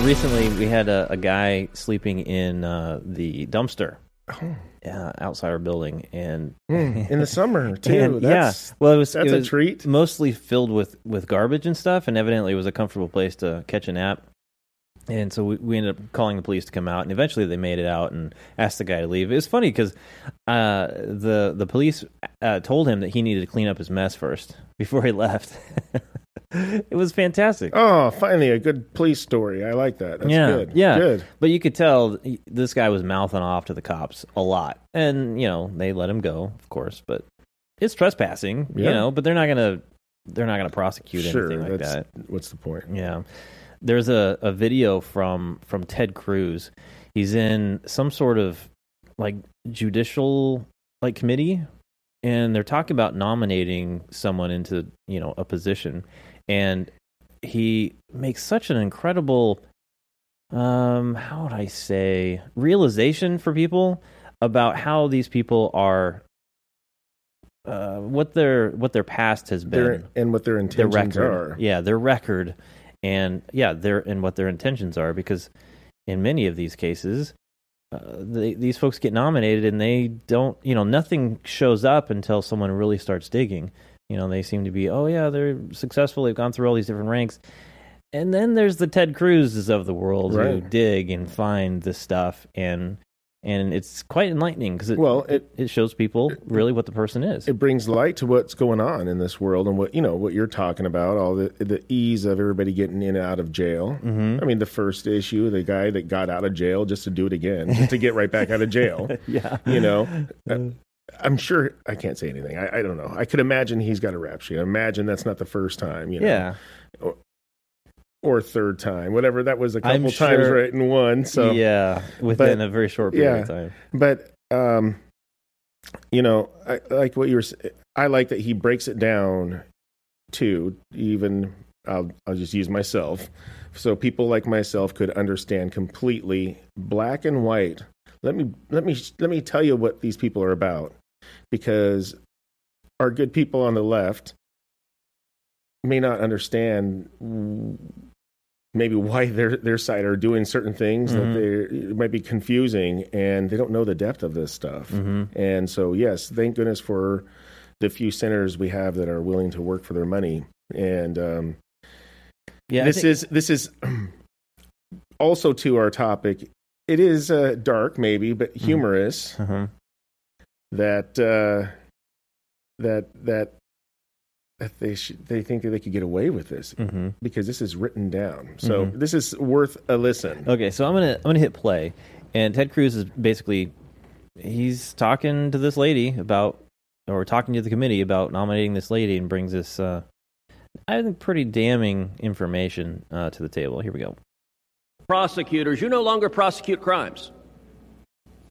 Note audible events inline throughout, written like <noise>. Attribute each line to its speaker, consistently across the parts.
Speaker 1: recently we had a, a guy sleeping in uh, the dumpster uh, outside our building, and
Speaker 2: Mm, in the summer <laughs> too.
Speaker 1: and, yeah, well, it was
Speaker 2: that's
Speaker 1: it
Speaker 2: a
Speaker 1: was
Speaker 2: treat.
Speaker 1: mostly filled with with garbage and stuff, and evidently it was a comfortable place to catch a nap. And so we, we ended up calling the police to come out, and eventually they made it out and asked the guy to leave. It was funny because uh, the the police uh, told him that he needed to clean up his mess first <laughs> before he left. <laughs> <laughs> it was fantastic.
Speaker 2: Oh, finally a good police story. I like that. That's
Speaker 1: yeah,
Speaker 2: good.
Speaker 1: yeah.
Speaker 2: Good.
Speaker 1: But you could tell this guy was mouthing off to the cops a lot, and you know they let him go, of course. But it's trespassing, you know. But they're not gonna they're not gonna prosecute
Speaker 2: Sure.
Speaker 1: anything like that.
Speaker 2: what's the point?
Speaker 1: Yeah. There's a, a video from from Ted Cruz. He's in some sort of like judicial like committee and they're talking about nominating someone into, you know, a position and he makes such an incredible um how would I say realization for people about how these people are uh what their what their past has been
Speaker 2: Their, and what their
Speaker 1: their
Speaker 2: intentions
Speaker 1: record.
Speaker 2: are.
Speaker 1: Yeah, their record, and yeah, their and what their intentions are. Because in many of these cases, uh, they, these folks get nominated and they don't. You know, nothing shows up until someone really starts digging. You know, they seem to be, oh yeah, they're successful. They've gone through all these different ranks. And then there's the Ted Cruzes of the world who dig and find this stuff, and and it's quite enlightening because it
Speaker 2: Well, it
Speaker 1: it shows people really what the person is.
Speaker 2: it brings light to what's going on in this world and what you know what you're talking about all the the ease of everybody getting in and out of jail
Speaker 1: Mm-hmm.
Speaker 2: i mean the first issue the guy that got out of jail just to do it again just <laughs> to get right back out of jail <laughs>
Speaker 1: yeah,
Speaker 2: you know <laughs> i'm sure i can't say anything. I, I don't know. I could imagine he's got a rap sheet. I imagine that's not the first time you know.
Speaker 1: Yeah.
Speaker 2: or third time whatever. That was a couple
Speaker 1: I'm
Speaker 2: times right in one so.
Speaker 1: Yeah, within
Speaker 2: but-
Speaker 1: a very short period
Speaker 2: yeah.
Speaker 1: of time.
Speaker 2: but um you know I, like what you were I like that he breaks it down to even i'll i'll just use myself. So people like myself could understand completely black and white. Let me let me let me tell you what these people are about because our good people on the left may not understand maybe why their their side are doing certain things
Speaker 1: Mhm.
Speaker 2: that they might be confusing and they don't know the depth of this stuff.
Speaker 1: hmm
Speaker 2: And so yes, thank goodness for the few senators we have that are willing to work for their money. And um,
Speaker 1: Yeah,
Speaker 2: this
Speaker 1: think-
Speaker 2: is this is <clears throat> also to our topic. It is uh, dark, maybe, but
Speaker 1: Mm-hmm.
Speaker 2: humorous
Speaker 1: uh-huh.
Speaker 2: That uh, that that that they should, they think that they could get away with this
Speaker 1: hmm
Speaker 2: because this is written down. So
Speaker 1: Mhm.
Speaker 2: this is worth a listen.
Speaker 1: Okay, so I'm gonna I'm gonna hit play, and Ted Cruz is basically he's talking to this lady about, or talking to the committee about nominating this lady, and brings this uh, I think pretty damning information uh, to the table. Here we go.
Speaker 3: prosecutors, you no longer prosecute crimes.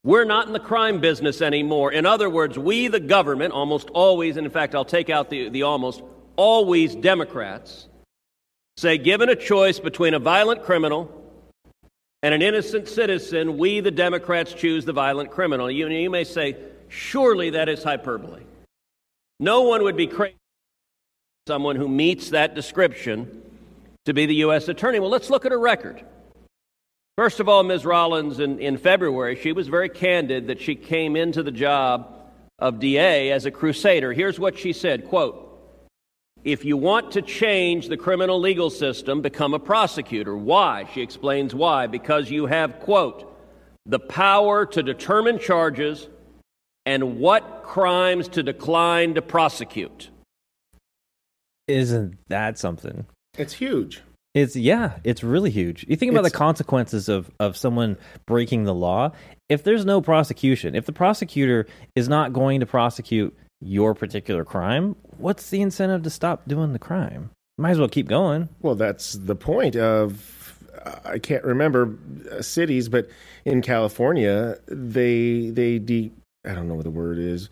Speaker 3: We're not in the crime business anymore. In other words, we, the government, almost always, and in fact, I'll take out the, the almost, always Democrats, say given a choice between a violent criminal and an innocent citizen, we, the Democrats, choose the violent criminal. You, you may say, surely that is hyperbole. No one would be crazy someone who meets that description to be the U.S. attorney. Well, let's look at her record. First of all, Ms. Rollins, in, in February, she was very candid that she came into the job of DA as a crusader. Here's what she said quote, if you want to change the criminal legal system, become a prosecutor. Why? She explains why. Because you have, quote, the power to determine charges and what crimes to decline to prosecute.
Speaker 1: Isn't that something?
Speaker 2: It's huge.
Speaker 1: It's yeah, it's really huge. You think about
Speaker 2: It's-
Speaker 1: the consequences of of someone breaking the law. If there's no prosecution, if the prosecutor is not going to prosecute your particular crime, what's the incentive to stop doing the crime? Might as well keep going.
Speaker 2: Well, that's the point of. I can't remember uh, cities, but in California, they they de. I don't know what the word is.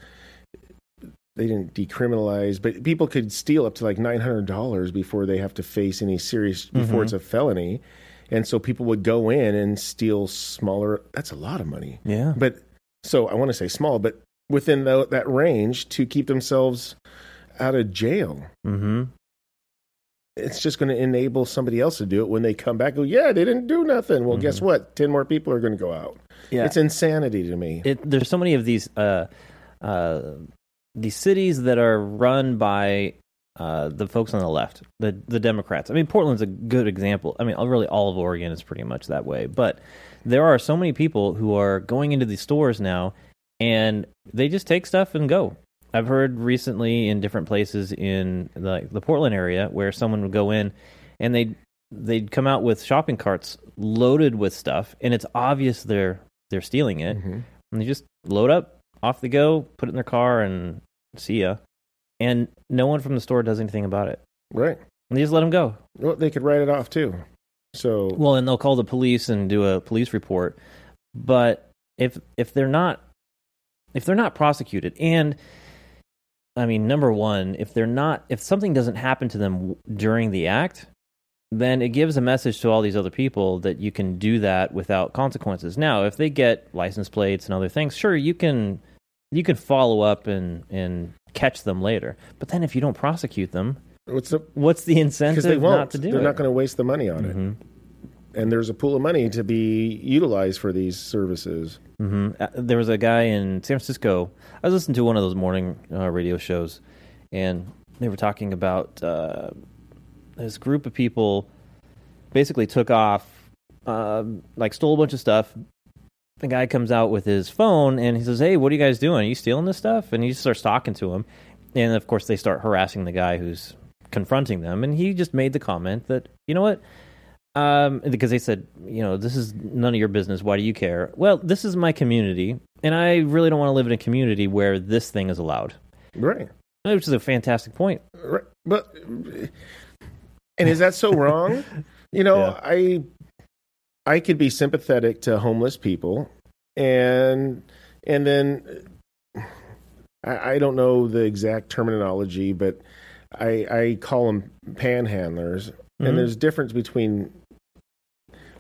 Speaker 2: They didn't decriminalize, but people could steal up to like nine hundred dollars before they have to face any serious before
Speaker 1: Mhm.
Speaker 2: it's a felony, and so people would go in and steal smaller. That's a lot of money.
Speaker 1: Yeah.
Speaker 2: But so I want to say small, but within tho- that range to keep themselves out of jail.
Speaker 1: Mm-hmm.
Speaker 2: it's just going to enable somebody else to do it when they come back. Go, yeah, they didn't do nothing. Well, guess what? Ten more people are going to go out.
Speaker 1: Yeah.
Speaker 2: It's insanity to me.
Speaker 1: it, there's so many of these uh, uh, these cities that are run by uh, the folks on the left, the the Democrats. I mean, Portland's a good example. I mean, really, all of Oregon is pretty much that way. But there are so many people who are going into these stores now, and they just take stuff and go. I've heard recently in different places in the, the Portland area where someone would go in, and they they'd come out with shopping carts loaded with stuff, and it's obvious they're they're stealing it
Speaker 2: Mhm.
Speaker 1: and they just load up, off they go, put it in their car, and see ya. And no one from the store does anything about it.
Speaker 2: Right.
Speaker 1: And they just let them go.
Speaker 2: Well, they could write it off too. So
Speaker 1: Well, and they'll call the police and do a police report. But if if they're not if they're not prosecuted, and I mean, number one, if they're not if something doesn't happen to them during the act, then it gives a message to all these other people that you can do that without consequences. Now, if they get license plates and other things, sure, you can you can follow up and and catch them later. But then if you don't prosecute them,
Speaker 2: what's the
Speaker 1: what's the incentive
Speaker 2: they won't.
Speaker 1: not to do
Speaker 2: They're
Speaker 1: it?
Speaker 2: not going to waste the money on
Speaker 1: Mhm.
Speaker 2: it. And there's a pool of money to be utilized for these services.
Speaker 1: hmm Uh, there was a guy in San Francisco. I was listening to one of those morning uh, radio shows, and they were talking about uh, this group of people basically took off, um, like stole a bunch of stuff. The guy comes out with his phone and he says, "Hey, what are you guys doing? Are you stealing this stuff?" And he just starts talking to him, and of course they start harassing the guy who's confronting them. And he just made the comment that, you know what? Um, because they said, you know, this is none of your business. Why do you care? Well, this is my community, and I really don't want to live in a community where this thing is allowed.
Speaker 2: Right.
Speaker 1: Which is a fantastic point.
Speaker 2: Right. But and is that so wrong? You know, <laughs>
Speaker 1: Yeah.
Speaker 2: I I could be sympathetic to homeless people and and then I, I don't know the exact terminology, but I I call them panhandlers.
Speaker 1: Mhm.
Speaker 2: And there's difference between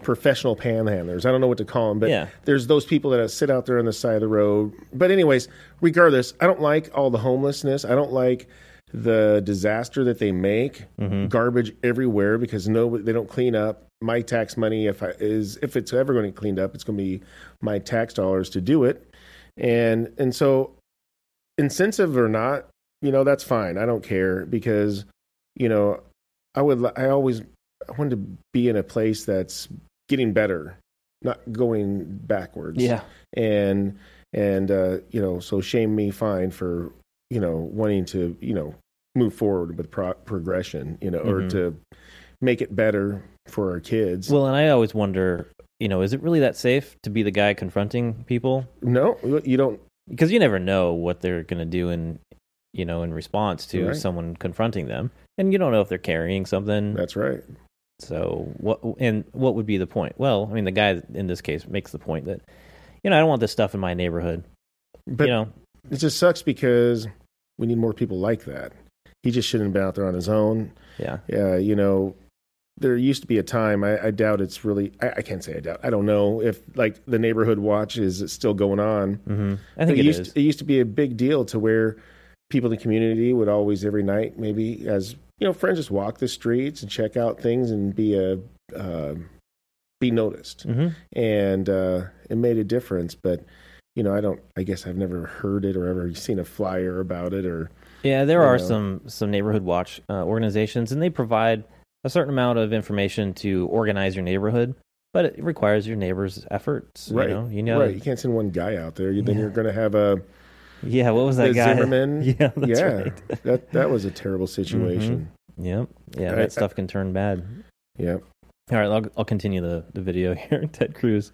Speaker 2: professional panhandlers. I don't know what to call them, but
Speaker 1: Yeah.
Speaker 2: there's those people that sit out there on the side of the road. But anyways, regardless, I don't like all the homelessness. I don't like the disaster that they make.
Speaker 1: Mhm.
Speaker 2: Garbage everywhere because no, they don't clean up. My tax money, if I, is if it's ever going to be cleaned up, it's going to be my tax dollars to do it. And and so, incentive or not, you know, that's fine. I don't care because, you know, I would. I always I wanted to be in a place that's getting better, not going backwards
Speaker 1: Yeah.
Speaker 2: and and uh, you know, so shame me fine for you know wanting to you know move forward with pro- progression, you know, or
Speaker 1: Mhm.
Speaker 2: to make it better for our kids.
Speaker 1: Well, and I always wonder, you know, is it really that safe to be the guy confronting people?
Speaker 2: no, you don't.
Speaker 1: Because you never know what they're going to do in, you know, in response to
Speaker 2: Right.
Speaker 1: someone confronting them, and you don't know if they're carrying something.
Speaker 2: That's right.
Speaker 1: So what and what would be the point? Well, I mean, the guy in this case makes the point that, you know, I don't want this stuff in my neighborhood.
Speaker 2: But
Speaker 1: you know,
Speaker 2: it just sucks because we need more people like that. He just shouldn't have been out there on his own.
Speaker 1: yeah,
Speaker 2: Yeah, you know, there used to be a time. I, I doubt it's really. I, I can't say I doubt. I don't know if like the neighborhood watch is still going on.
Speaker 1: hmm I think
Speaker 2: it
Speaker 1: it
Speaker 2: used,
Speaker 1: is.
Speaker 2: it used to be a big deal to where people in the community would always every night maybe as you know friends just walk the streets and check out things and be a uh, be noticed
Speaker 1: hmm
Speaker 2: and uh, it made a difference but you know i don't i guess i've never heard it or ever seen a flyer about it or
Speaker 1: Yeah, there are
Speaker 2: know.
Speaker 1: some some neighborhood watch uh, organizations, and they provide a certain amount of information to organize your neighborhood, but it requires your neighbors' efforts.
Speaker 2: right
Speaker 1: You know, you know,
Speaker 2: right you can't send one guy out there you, then
Speaker 1: Yeah.
Speaker 2: you're going to have a
Speaker 1: yeah. What was that guy?
Speaker 2: zimmerman <laughs>
Speaker 1: Yeah, that's
Speaker 2: yeah
Speaker 1: right. Mm-hmm.
Speaker 2: that that was a terrible <laughs> situation
Speaker 1: Yep. Yeah,
Speaker 2: I-
Speaker 1: that
Speaker 2: I-
Speaker 1: stuff can turn bad.
Speaker 2: Yep.
Speaker 1: All right, I'll, I'll continue the, the video <laughs> here. Ted Cruz.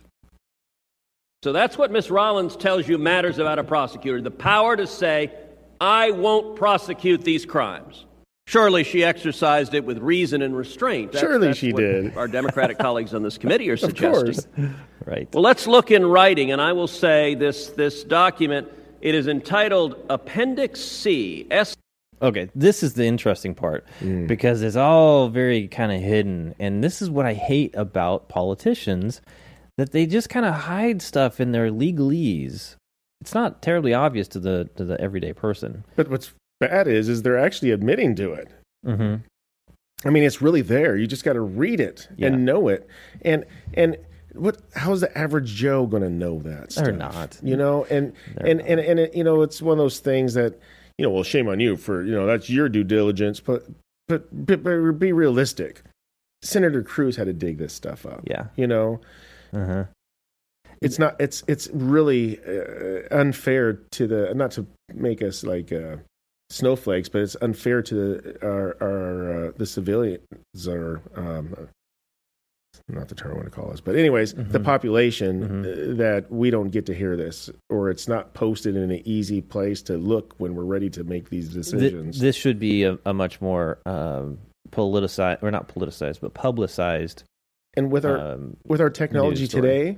Speaker 3: So that's what Miss Rollins tells you matters about a prosecutor the power to say, I won't prosecute these crimes. Surely she exercised it with reason and restraint. That's-
Speaker 2: Surely
Speaker 3: that's
Speaker 2: she
Speaker 3: what
Speaker 2: did.
Speaker 3: Our Democratic colleagues on this committee are <laughs> suggesting.
Speaker 2: of
Speaker 3: suggesting. <laughs>
Speaker 2: course
Speaker 1: Right.
Speaker 3: Well, let's look in writing, and I will say this, this document, it is entitled Appendix C, S
Speaker 1: Okay, this is the interesting part
Speaker 2: Mm.
Speaker 1: because it's all very kind of hidden, and this is what I hate about politicians that they just kind of hide stuff in their legalese. It's not terribly obvious to the to the everyday person.
Speaker 2: but what's bad is is they're actually admitting to it
Speaker 1: Mm-hmm.
Speaker 2: I mean, it's really there. You just got to read it
Speaker 1: Yeah.
Speaker 2: and know it. And and what? How's the average Joe going to know that? Stuff?
Speaker 1: They're not.
Speaker 2: You know, and and, and and it, you know, it's one of those things that you know. Well, shame on you for you know that's your due diligence, but but but, but be realistic. Senator Cruz had to dig this stuff up.
Speaker 1: Yeah.
Speaker 2: You know,
Speaker 1: Uh-huh.
Speaker 2: it's not. It's it's really uh, unfair to the not to make us like. Uh, snowflakes, but it's unfair to the, our, our uh, the civilians or um, not the term I want to call us, but anyways, the
Speaker 1: Mhm.
Speaker 2: population
Speaker 1: Mhm.
Speaker 2: uh, that we don't get to hear this, or it's not posted in an easy place to look when we're ready to make these
Speaker 1: Th-
Speaker 2: decisions.
Speaker 1: this should be a, a much more um, politicized, or not politicized, but publicized.
Speaker 2: And with our
Speaker 1: Um,
Speaker 2: with our technology today,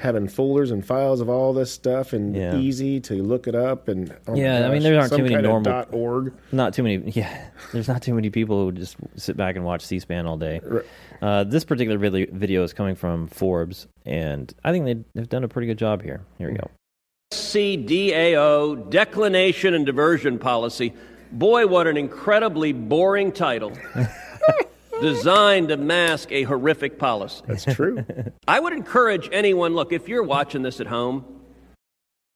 Speaker 2: having folders and files of all this stuff and
Speaker 1: Yeah.
Speaker 2: easy to look it up and oh my
Speaker 1: Yeah, I mean, there aren't too many normal-
Speaker 2: dot org.
Speaker 1: not too many. <laughs> Yeah, there's not too many people who just sit back and watch C-SPAN all day.
Speaker 2: Right.
Speaker 1: Uh, this particular video, video is coming from Forbes, and I think they, they've done a pretty good job here. Here we go.
Speaker 3: CDAO, Declination and Diversion Policy. Boy, what an incredibly boring title. <laughs> Designed to mask a horrific policy.
Speaker 2: That's true. <laughs>
Speaker 3: I would encourage anyone look, if you're watching this at home,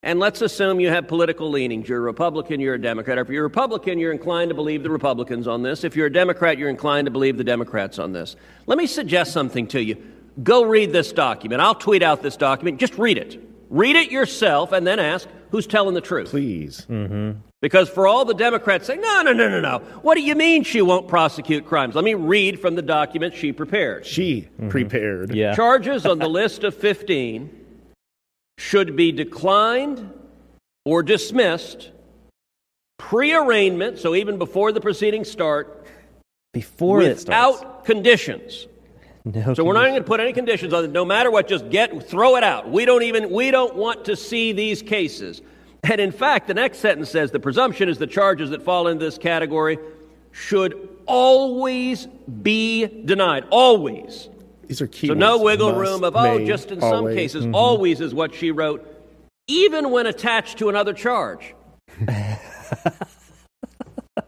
Speaker 3: and let's assume you have political leanings. You're a Republican, you're a Democrat. If you're a Republican, you're inclined to believe the Republicans on this. If you're a Democrat, you're inclined to believe the Democrats on this. Let me suggest something to you. Go read this document. I'll tweet out this document. Just read it. Read it yourself and then ask who's telling the truth.
Speaker 2: Please. Mm-hmm.
Speaker 3: Because for all the Democrats saying, no, no, no, no, no, what do you mean she won't prosecute crimes? Let me read from the document she prepared.
Speaker 2: She mm-hmm. prepared.
Speaker 1: Yeah,
Speaker 3: Charges on the list of 15 should be declined or dismissed pre arraignment, so even before the proceedings start,
Speaker 1: before it starts.
Speaker 3: without conditions.
Speaker 1: No
Speaker 3: So we're not going to put any conditions on it. No matter what, just get throw it out. We don't even we don't want to see these cases. And in fact, the next sentence says the presumption is the charges that fall into this category should always be denied. Always.
Speaker 2: These are key.
Speaker 3: So no wiggle room of oh, just in some
Speaker 2: always.
Speaker 3: cases, mm-hmm. always is what she wrote, even when attached to another charge. <laughs>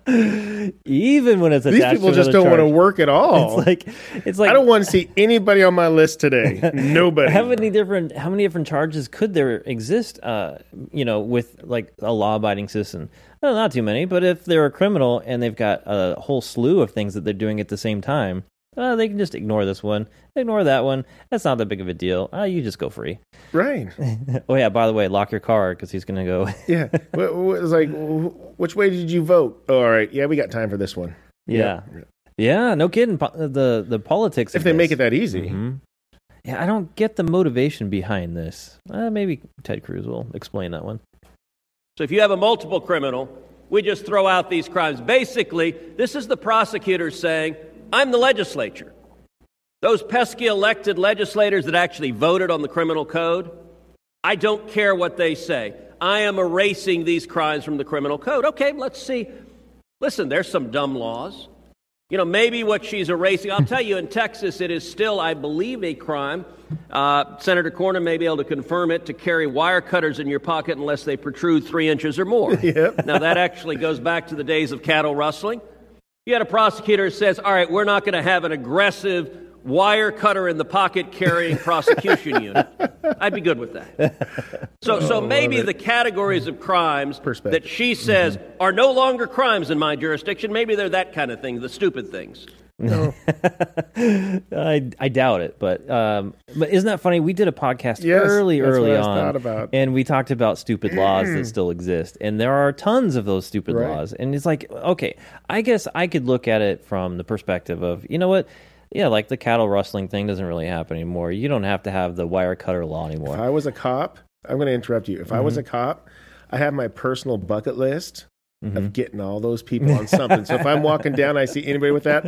Speaker 3: <laughs>
Speaker 1: even when it's
Speaker 2: These people just don't want to work at all.
Speaker 1: It's like it's like
Speaker 2: I don't want to see anybody on my list today. <laughs> Nobody.
Speaker 1: how many different how many different charges could there exist uh you know with like a law abiding citizen well, not too many but if they're a criminal and they've got a whole slew of things that they're doing at the same time uh, they can just ignore this one ignore that one that's not that big of a deal uh, you just go free
Speaker 2: right. <laughs>
Speaker 1: oh yeah by the way lock your car because he's gonna go <laughs>
Speaker 2: Yeah. What, what, it's like, which way did you vote? Oh, all right. Yeah, we got time for this one.
Speaker 1: yeah yeah no kidding Po- the the politics
Speaker 2: If
Speaker 1: of
Speaker 2: they make it that easy.
Speaker 1: Mhm. yeah i don't get the motivation behind this uh, maybe ted cruz will explain that one
Speaker 3: So if you have a multiple criminal, we just throw out these crimes. Basically, this is the prosecutor saying, I'm the legislature. Those pesky elected legislators that actually voted on the criminal code, I don't care what they say. I am erasing these crimes from the criminal code. Okay, let's see. Listen, there's some dumb laws. You know, maybe what she's erasing, I'll tell you, in Texas, it is still, I believe, a crime. Uh, Senator Cornyn may be able to confirm it to carry wire cutters in your pocket unless they protrude three inches or more. <laughs>
Speaker 2: Yep.
Speaker 3: Now, that actually goes back to the days of cattle rustling. You had a prosecutor who says, all right, we're not going to have an aggressive wire cutter in the pocket carrying prosecution <laughs> unit. I'd be good with that. So, so oh, maybe the categories of crimes that she says mm-hmm. are no longer crimes in my jurisdiction, maybe they're that kind of thing, the stupid things.
Speaker 2: No. <laughs>
Speaker 1: I, I doubt it, but um, but isn't that funny? We did a podcast
Speaker 2: Yes,
Speaker 1: early, early on,
Speaker 2: about.
Speaker 1: and we talked about stupid laws that still exist, and there are tons of those stupid
Speaker 2: Right.
Speaker 1: laws. And it's like, okay, I guess I could look at it from the perspective of, you know what? Yeah, like the cattle rustling thing doesn't really happen anymore. You don't have to have the wire cutter law anymore. If.
Speaker 2: I was a cop, I'm going to interrupt you. If I
Speaker 1: Mm-hmm.
Speaker 2: was a cop, I have my personal bucket list
Speaker 1: Mm-hmm.
Speaker 2: of getting all those people on something. so if I'm walking down, I see anybody with that,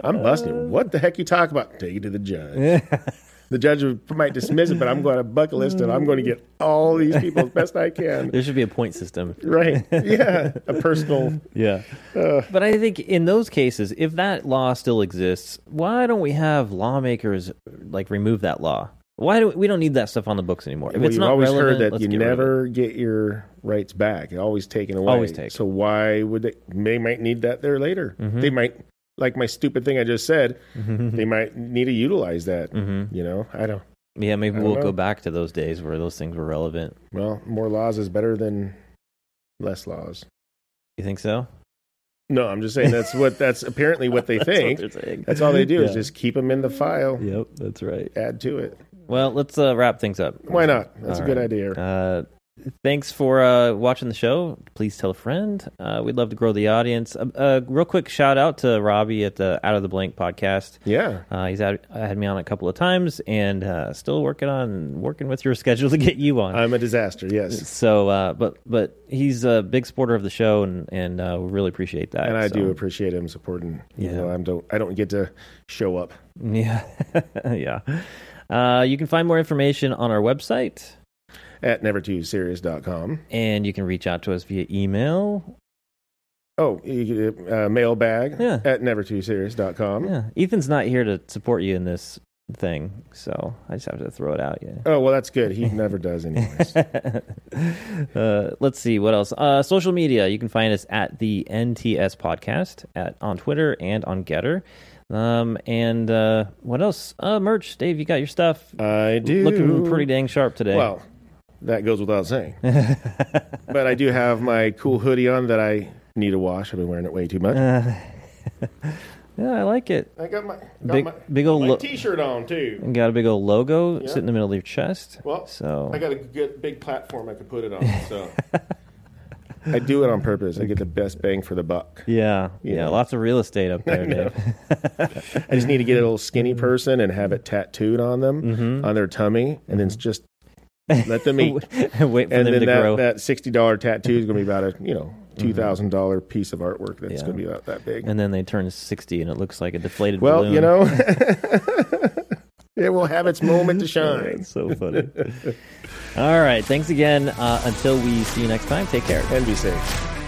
Speaker 2: I'm busting. What the heck you talk about? Take it to the judge. the judge might dismiss it, but I'm going to bucket list and I'm going to get all these people as best I can.
Speaker 1: There should be a point system.
Speaker 2: Right? <laughs> Yeah, a personal.
Speaker 1: Yeah. but I think in those cases, if that law still exists, why don't we have lawmakers like remove that law? Why do we don't need that stuff on the books anymore? If
Speaker 2: Well,
Speaker 1: it's
Speaker 2: you've
Speaker 1: not
Speaker 2: always
Speaker 1: relevant,
Speaker 2: heard that you
Speaker 1: get rid of it.
Speaker 2: never get your rights back. Always taken away.
Speaker 1: Always taken.
Speaker 2: So why would they? They might need that there later.
Speaker 1: Mm-hmm.
Speaker 2: They might like my stupid thing I just said, they might need to utilize that.
Speaker 1: hmm
Speaker 2: You know, I don't.
Speaker 1: Yeah, maybe
Speaker 2: don't
Speaker 1: we'll
Speaker 2: know.
Speaker 1: go back to those days where those things were relevant.
Speaker 2: Well, more laws is better than less laws.
Speaker 1: You think so?
Speaker 2: No, I'm just saying that's what that's apparently what they <laughs>
Speaker 1: what
Speaker 2: think.
Speaker 1: saying.
Speaker 2: That's all they do is just keep them in the file,
Speaker 1: Yep, that's right.
Speaker 2: add to it.
Speaker 1: Well, let's uh, wrap things up.
Speaker 2: Why not? That's
Speaker 1: All
Speaker 2: a good
Speaker 1: right.
Speaker 2: idea.
Speaker 1: Uh, thanks for uh, watching the show. Please tell a friend. Uh, we'd love to grow the audience. Uh, uh, real quick shout out to Robbie at the Out of the Blank podcast.
Speaker 2: Yeah.
Speaker 1: Uh, he's had, had me on a couple of times and uh, still working on working with your <laughs> schedule to get you on.
Speaker 2: I'm a disaster. Yes.
Speaker 1: so, uh, but but he's a big supporter of the show and and uh, we really appreciate that.
Speaker 2: And I
Speaker 1: So,
Speaker 2: do appreciate him supporting. You
Speaker 1: Yeah.
Speaker 2: know, I don't. I don't get to show up. <laughs>
Speaker 1: Yeah, <laughs> yeah. Uh, you can find more information on our website,
Speaker 2: at never2serious.com.
Speaker 1: and you can reach out to us via email.
Speaker 2: Oh, uh, mailbag
Speaker 1: Yeah.
Speaker 2: at never2serious.com.
Speaker 1: Yeah, Ethan's not here to support you in this thing, so I just have to throw it out. Yeah.
Speaker 2: Oh, well, that's good. He <laughs> never does, anyways. <laughs>
Speaker 1: uh, let's see what else. Uh, social media. You can find us at the NTS Podcast at on Twitter and on GETTR. Um, and uh, what else? Uh, merch. Dave, you got your stuff.
Speaker 2: I do.
Speaker 1: Looking pretty dang sharp today.
Speaker 2: Well, that goes without saying. <laughs> but I do have my cool hoodie on that I need to wash. I've been wearing it way too much.
Speaker 1: Uh, <laughs> yeah, I like it.
Speaker 2: I got my got
Speaker 1: Big,
Speaker 2: my,
Speaker 1: big old. Lo-
Speaker 2: t-shirt on too.
Speaker 1: and got a big old logo
Speaker 2: Yeah.
Speaker 1: sitting in the middle of your chest.
Speaker 2: Well,
Speaker 1: so
Speaker 2: I got a good big platform I could put it on. So <laughs> I do it on purpose. I get the best bang for the buck.
Speaker 1: yeah, yeah,
Speaker 2: Yeah.
Speaker 1: lots of real estate up <laughs> there,
Speaker 2: know.
Speaker 1: Dave.
Speaker 2: I just need to get a little skinny mm-hmm. person and have it tattooed on them
Speaker 1: Mhm.
Speaker 2: on their tummy, and then mm-hmm. just <laughs> let them eat.
Speaker 1: Wait for
Speaker 2: and
Speaker 1: them
Speaker 2: then
Speaker 1: to
Speaker 2: that,
Speaker 1: grow.
Speaker 2: that sixty dollar tattoo is going to be about a you know <laughs> mm-hmm. two thousand dollar piece of artwork that's
Speaker 1: Yeah.
Speaker 2: going to be about that big.
Speaker 1: and then they turn 60 and it looks like a deflated
Speaker 2: well,
Speaker 1: balloon.
Speaker 2: you know, it will have its moment to shine.
Speaker 1: So funny. All right. Thanks again. Uh, until we see you next time, take care.
Speaker 2: And be safe.